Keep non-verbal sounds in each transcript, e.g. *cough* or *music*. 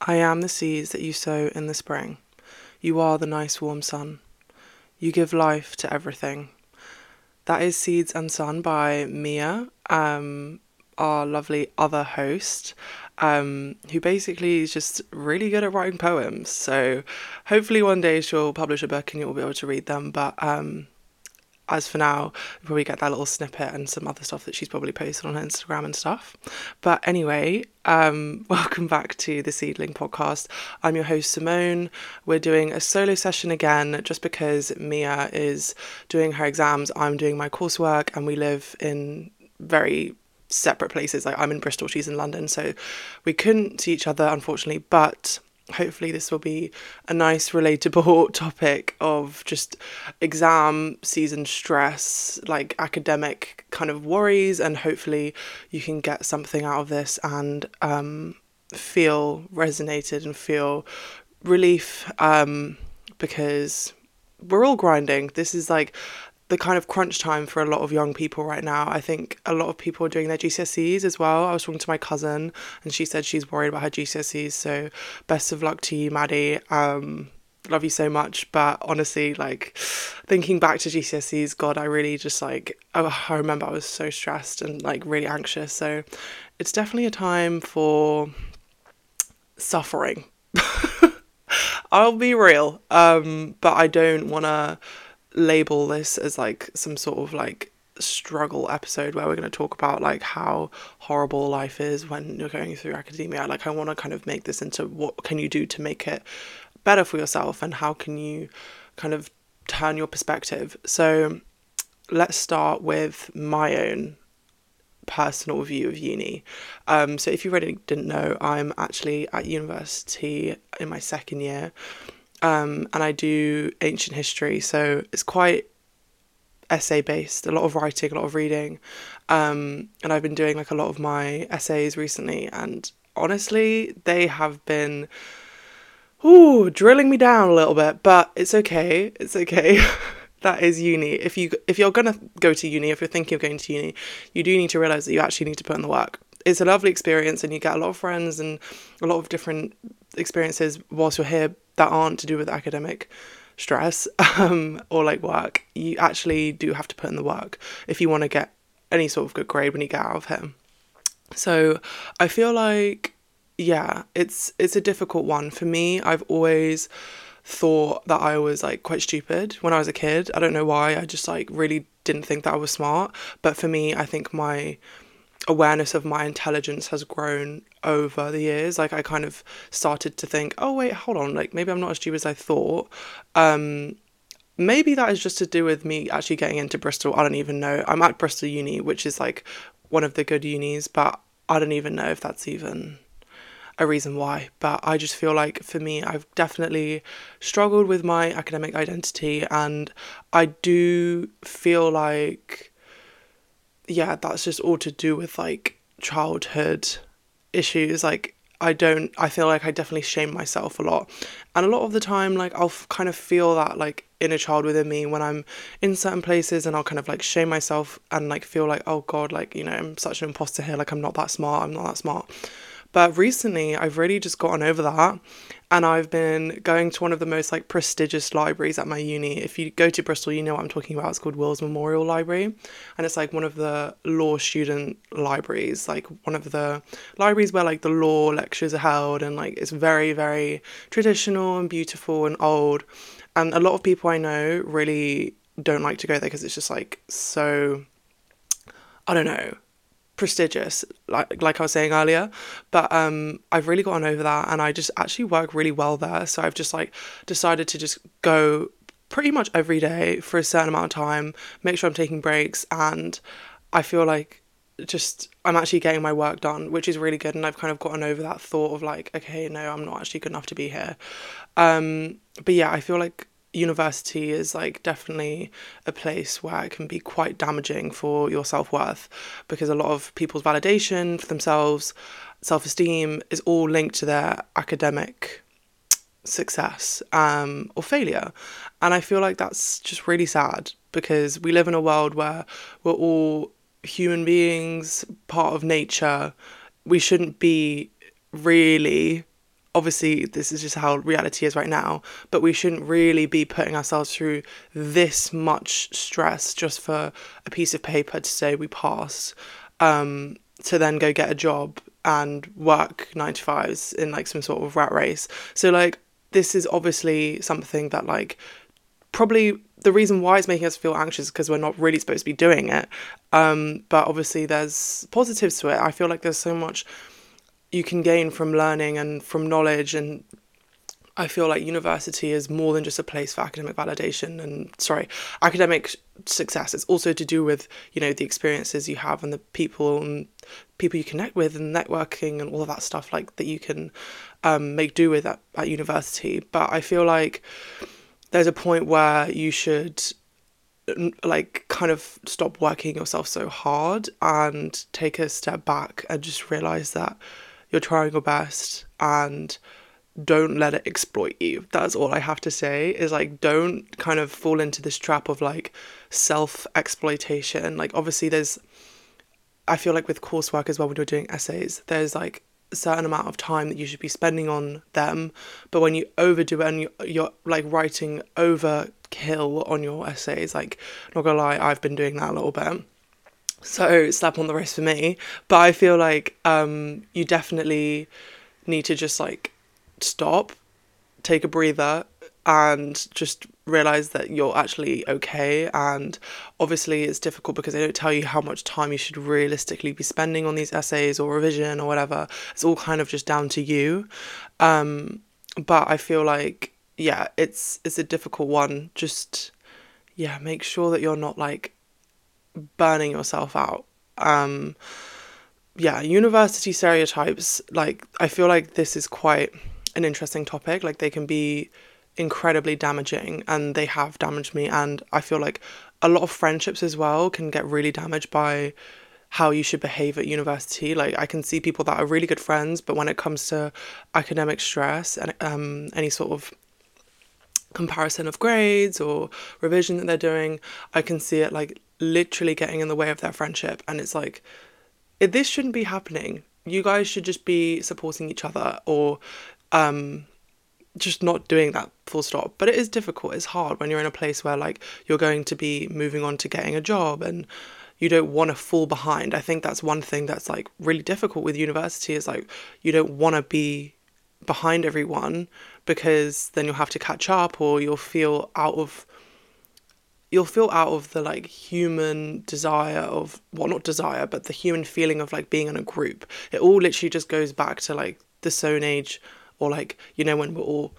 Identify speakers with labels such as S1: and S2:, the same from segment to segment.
S1: I am the seeds that you sow in the spring. You are the nice warm sun. You give life to everything. That is Seeds and Sun by Mia, um, our lovely other host, um, who basically is just really good at writing poems. So hopefully one day she'll publish a book and you'll be able to read them. But um, as for now, you probably get that little snippet and some other stuff that she's probably posted on her Instagram and stuff. But anyway, um, *laughs* welcome back to the Seedling podcast. I'm your host, Simone. We're doing a solo session again just because Mia is doing her exams, I'm doing my coursework, and we live in very separate places. Like I'm in Bristol, she's in London, so we couldn't see each other, unfortunately, but hopefully this will be a nice relatable *laughs* topic of just exam season stress like academic kind of worries and hopefully you can get something out of this and um, feel resonated and feel relief um, because we're all grinding. This is like the kind of crunch time for a lot of young people right now. I think a lot of people are doing their GCSEs as well. I was talking to my cousin and she said she's worried about her GCSEs. So best of luck to you, Maddie. Um, love you so much. But honestly, like thinking back to GCSEs, God, I really just like, oh, I remember I was so stressed and like really anxious. So it's definitely a time for suffering. *laughs* I'll be real. Um, but I don't want to label this as like some sort of like struggle episode where we're going to talk about like how horrible life is when you're going through academia. Like i want to kind of make this into what can you do to make it better for yourself and how can you kind of turn your perspective. So let's start with my own personal view of uni. Um, so if you really didn't know i'm actually at university in my second year um, and I do ancient history, so it's quite essay based, a lot of writing, a lot of reading. Um, and I've been doing like a lot of my essays recently, and honestly, they have been ooh, drilling me down a little bit, but it's okay. It's okay. *laughs* that is uni. If you if you're gonna go to uni, if you're thinking of going to uni, you do need to realize that you actually need to put in the work. It's a lovely experience, and you get a lot of friends and a lot of different experiences whilst you're here that aren't to do with academic stress *laughs* um, or like work, you actually do have to put in the work if you want to get any sort of good grade when you get out of here. So I feel like yeah, it's it's a difficult one for me. I've always thought that I was like quite stupid when I was a kid. I don't know why. I just like really didn't think that I was smart. But for me, I think my awareness of my intelligence has grown over the years. Like I kind of started to think, oh wait, hold on, like maybe I'm not as stupid as I thought. Um, maybe that is just to do with me actually getting into Bristol. I don't even know. I'm at Bristol Uni, which is like one of the good unis, but I don't even know if that's even a reason why. But I just feel like for me, I've definitely struggled with my academic identity, and I do feel like yeah, that's just all to do with like childhood issues. Like, I don't, I feel like I definitely shame myself a lot. And a lot of the time, like, I'll f- kind of feel that, like, inner child within me when I'm in certain places and I'll kind of like shame myself and like feel like, oh God, like, you know, I'm such an imposter here. Like, I'm not that smart. I'm not that smart. But recently, I've really just gotten over that and I've been going to one of the most like prestigious libraries at my uni. If you go to Bristol, you know what I'm talking about. It's called Wills Memorial Library, and it's like one of the law student libraries, like one of the libraries where like the law lectures are held, and like it's very very traditional and beautiful and old. And a lot of people I know really don't like to go there because it's just like so I don't know prestigious like like I was saying earlier. But um I've really gotten over that and I just actually work really well there. So I've just like decided to just go pretty much every day for a certain amount of time make sure I'm taking breaks and I feel like just I'm actually getting my work done which is really good and I've kind of gotten over that thought of like okay no I'm not actually good enough to be here. Um but yeah I feel like university is like definitely a place where it can be quite damaging for your self worth because a lot of people's validation for themselves, self esteem is all linked to their academic success um, or failure. And I feel like that's just really sad because we live in a world where we're all human beings, part of nature. We shouldn't be really obviously this is just how reality is right now but we shouldn't really be putting ourselves through this much stress just for a piece of paper to say we pass um, to then go get a job and work nine to fives in like some sort of rat race. So like this is obviously something that like probably the reason why it's making us feel anxious because we're not really supposed to be doing it. Um, but obviously there's positives to it. I feel like there's so much you can gain from learning and from knowledge and I feel like university is more than just a place for academic validation and sorry, academic success. It's also to do with, you know, the experiences you have and the people and people you connect with and networking and all of that stuff like that you can um, make do with at, at university. But I feel like there's a point where you should like kind of stop working yourself so hard and take a step back and just realize that you're trying your best and don't let it exploit you. That's all I have to say is like don't kind of fall into this trap of like self exploitation. Like obviously there's I feel like with coursework as well when you're doing essays, there's like a certain amount of time that you should be spending on them, but when you overdo it and you, you're like writing overkill on your essays, like not gonna lie, I've been doing that a little bit so slap on the wrist for me. But I feel like um, you definitely need to just like stop, take a breather, and just realize that you're actually okay. And obviously, it's difficult because they don't tell you how much time you should realistically be spending on these essays or revision or whatever. It's all kind of just down to you. Um, but I feel like yeah, it's it's a difficult one. Just yeah, make sure that you're not like burning yourself out. Um, yeah, university stereotypes, like, I feel like this is quite an interesting topic. Like, they can be incredibly damaging and they have damaged me. And I feel like a lot of friendships as well can get really damaged by how you should behave at university. Like I can see people that are really good friends, but when it comes to academic stress and um, any sort of comparison of grades or revision that they're doing, I can see it like literally getting in the way of their friendship. And it's like, this shouldn't be happening. You guys should just be supporting each other or um, just not doing that full stop. But it is difficult. It's hard when you're in a place where like you're going to be moving on to getting a job and you don't want to fall behind. I think that's one thing that's like really difficult with university is like you don't want to be behind everyone because then you'll have to catch up or you'll feel out of you'll feel out of the like human desire of well not desire but the human feeling of like being in a group. It all literally just goes back to like the stone age or like you know when we're all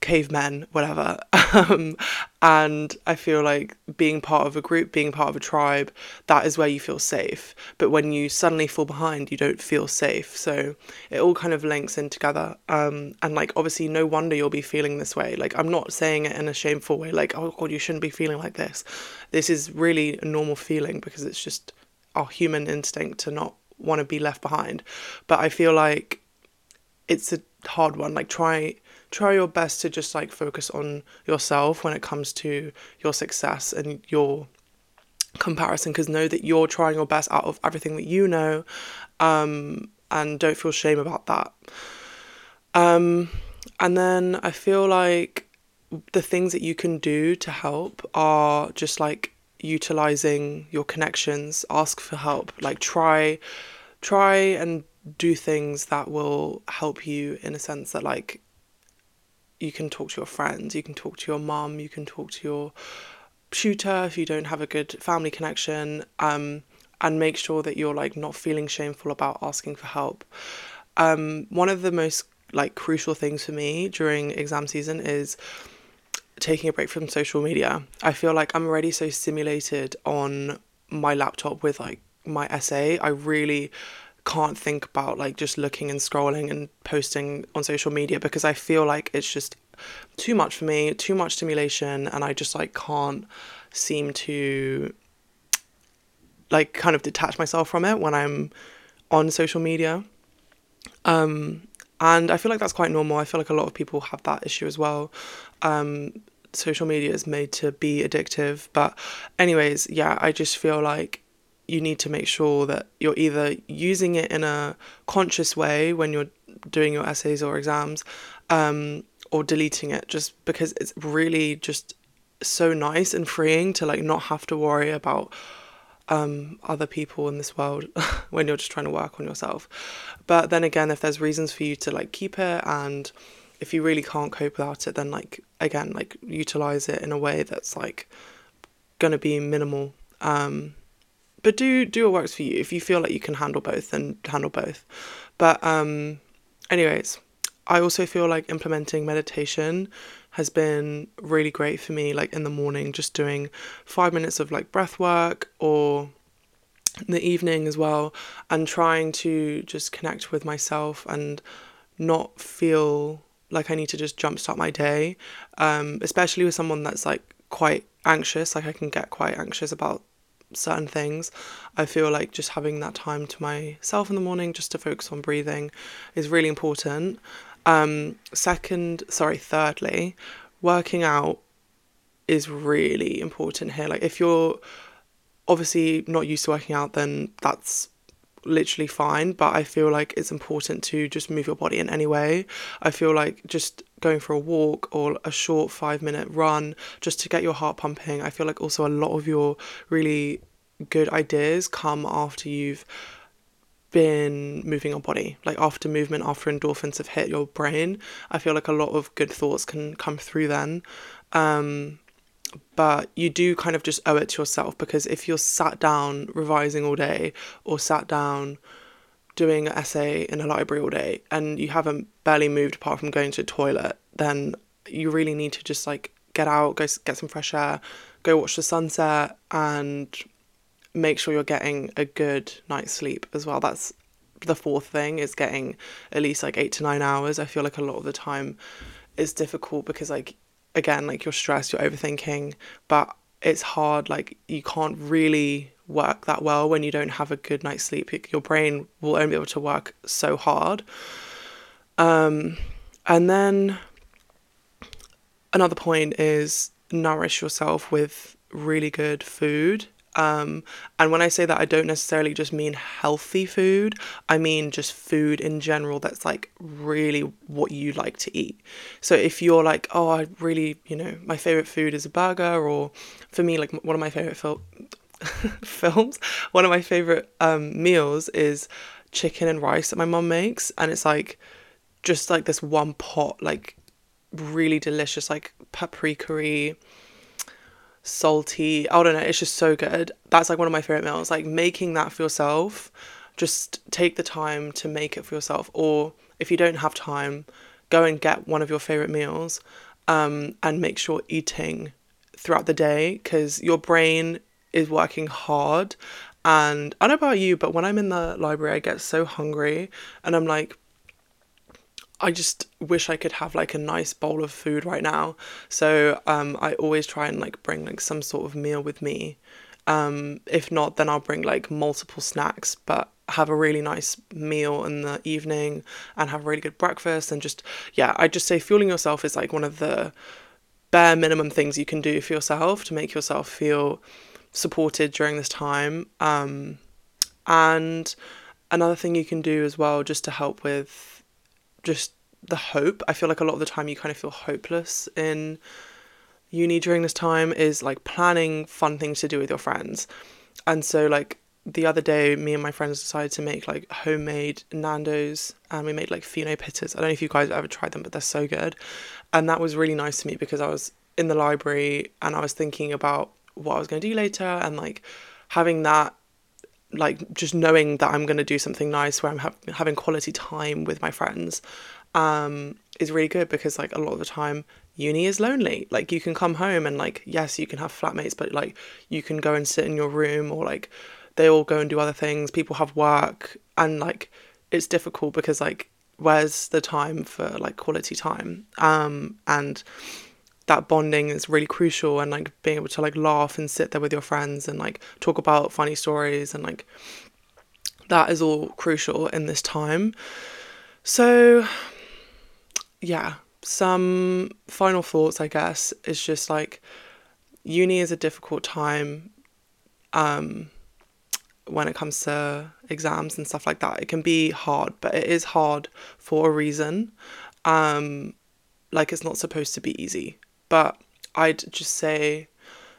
S1: cavemen, whatever. *laughs* Um, and I feel like being part of a group, being part of a tribe, that is where you feel safe. But when you suddenly fall behind, you don't feel safe. So it all kind of links in together. Um, and like, obviously, no wonder you'll be feeling this way. Like, I'm not saying it in a shameful way, like, oh God, you shouldn't be feeling like this. This is really a normal feeling because it's just our human instinct to not want to be left behind. But I feel like it's a hard one. Like, try try your best to just like focus on yourself when it comes to your success and your comparison because know that you're trying your best out of everything that you know um, and don't feel shame about that. Um, and then i feel like the things that you can do to help are just like utilizing your connections ask for help like try try and do things that will help you in a sense that like you can talk to your friends, you can talk to your mum, you can talk to your tutor if you don't have a good family connection, um, and make sure that you're like not feeling shameful about asking for help. Um, one of the most like crucial things for me during exam season is taking a break from social media. I feel like I'm already so stimulated on my laptop with like my essay. I really can't think about like just looking and scrolling and posting on social media because I feel like it's just too much for me, too much stimulation, and I just like can't seem to like kind of detach myself from it when I'm on social media. Um, and I feel like that's quite normal. I feel like a lot of people have that issue as well. Um, social media is made to be addictive, but anyways, yeah, I just feel like you need to make sure that you're either using it in a conscious way when you're doing your essays or exams um, or deleting it just because it's really just so nice and freeing to like not have to worry about um, other people in this world *laughs* when you're just trying to work on yourself. But then again, if there's reasons for you to like keep it and if you really can't cope without it, then like again, like utilize it in a way that's like gonna be minimal. Um, but do do what works for you. If you feel like you can handle both, then handle both. But um, anyways, I also feel like implementing meditation has been really great for me. Like in the morning, just doing five minutes of like breath work or in the evening as well, and trying to just connect with myself and not feel like I need to just jumpstart my day, um, especially with someone that's like quite anxious. Like I can get quite anxious about certain things. I feel like just having that time to myself in the morning just to focus on breathing is really important. Um, second, sorry, thirdly, working out is really important here. Like if you're obviously not used to working out, then that's literally fine, but I feel like it's important to just move your body in any way. I feel like just going for a walk or a short five minute run just to get your heart pumping. I feel like also a lot of your really good ideas come after you've been moving your body. Like after movement, after endorphins have hit your brain, I feel like a lot of good thoughts can come through then. Um, but you do kind of just owe it to yourself because if you're sat down revising all day or sat down doing an essay in a library all day and you haven't barely moved apart from going to the toilet, then you really need to just like get out, go get some fresh air, go watch the sunset, and make sure you're getting a good night's sleep as well. That's the fourth thing is getting at least like eight to nine hours. I feel like a lot of the time it's difficult because like again, like you're stressed, you're overthinking, but it's hard. Like you can't really work that well when you don't have a good night's sleep. Your brain will only be able to work so hard. Um, and then another point is nourish yourself with really good food. Um, and when I say that, I don't necessarily just mean healthy food. I mean just food in general that's like really what you like to eat. So if you're like, oh, I really, you know, my favorite food is a burger, or for me, like one of my favorite *laughs* films, one of my favorite um, meals is chicken and rice that my mom makes, and it's like just like this one pot, like really delicious, like paprika salty. I don't know, it's just so good. That's like one of my favorite meals. Like making that for yourself, just take the time to make it for yourself. Or if you don't have time, go and get one of your favorite meals um, and make sure eating throughout the day because your brain is working hard. And I don't know about you, but when I'm in the library, I get so hungry and I'm like, I just wish I could have like a nice bowl of food right now. So um, I always try and like bring like some sort of meal with me. Um, if not, then I'll bring like multiple snacks, but have a really nice meal in the evening and have a really good breakfast. And just, yeah, I just say fueling yourself is like one of the bare minimum things you can do for yourself to make yourself feel supported during this time. Um, and another thing you can do as well, just to help with just the hope. I feel like a lot of the time you kind of feel hopeless in uni during this time is like planning fun things to do with your friends. And so like the other day me and my friends decided to make like homemade Nando's and we made like Fino pittas. I don't know if you guys have ever tried them, but they're so good. And that was really nice to me because I was in the library and I was thinking about what I was going to do later and like having that like just knowing that I'm going to do something nice where I'm ha- having quality time with my friends um, is really good because like a lot of the time uni is lonely. Like you can come home and like yes you can have flatmates but like you can go and sit in your room or like they all go and do other things people have work and like it's difficult because like where's the time for like quality time? Um and that bonding is really crucial and like being able to like laugh and sit there with your friends and like talk about funny stories and like that is all crucial in this time. So yeah, some final thoughts I guess is just like uni is a difficult time um when it comes to exams and stuff like that. It can be hard, but it is hard for a reason. Um, like it's not supposed to be easy. But I'd just say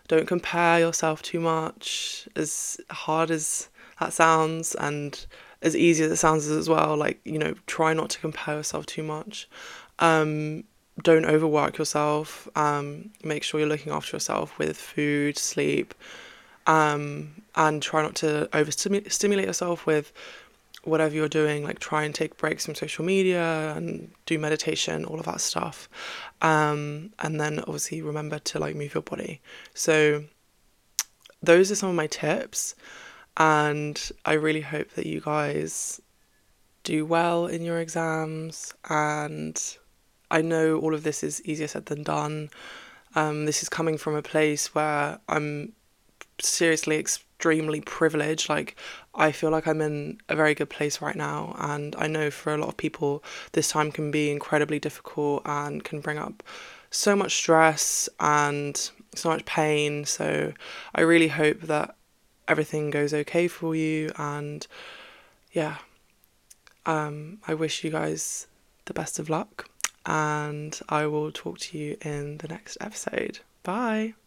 S1: don't compare yourself too much, as hard as that sounds, and as easy as it sounds as well. Like, you know, try not to compare yourself too much. Um, don't overwork yourself. Um, make sure you're looking after yourself with food, sleep, um, and try not to overstimulate yourself with whatever you're doing. Like try and take breaks from social media and do meditation, all of that stuff. Um, and then obviously remember to like move your body. So those are some of my tips, and I really hope that you guys do well in your exams and I know all of this is easier said than done. Um, this is coming from a place where I'm seriously extremely privileged. Like, I feel like I'm in a very good place right now. And I know for a lot of people, this time can be incredibly difficult and can bring up so much stress and so much pain. So, I really hope that everything goes okay for you. And yeah, um, I wish you guys the best of luck. And I will talk to you in the next episode. Bye.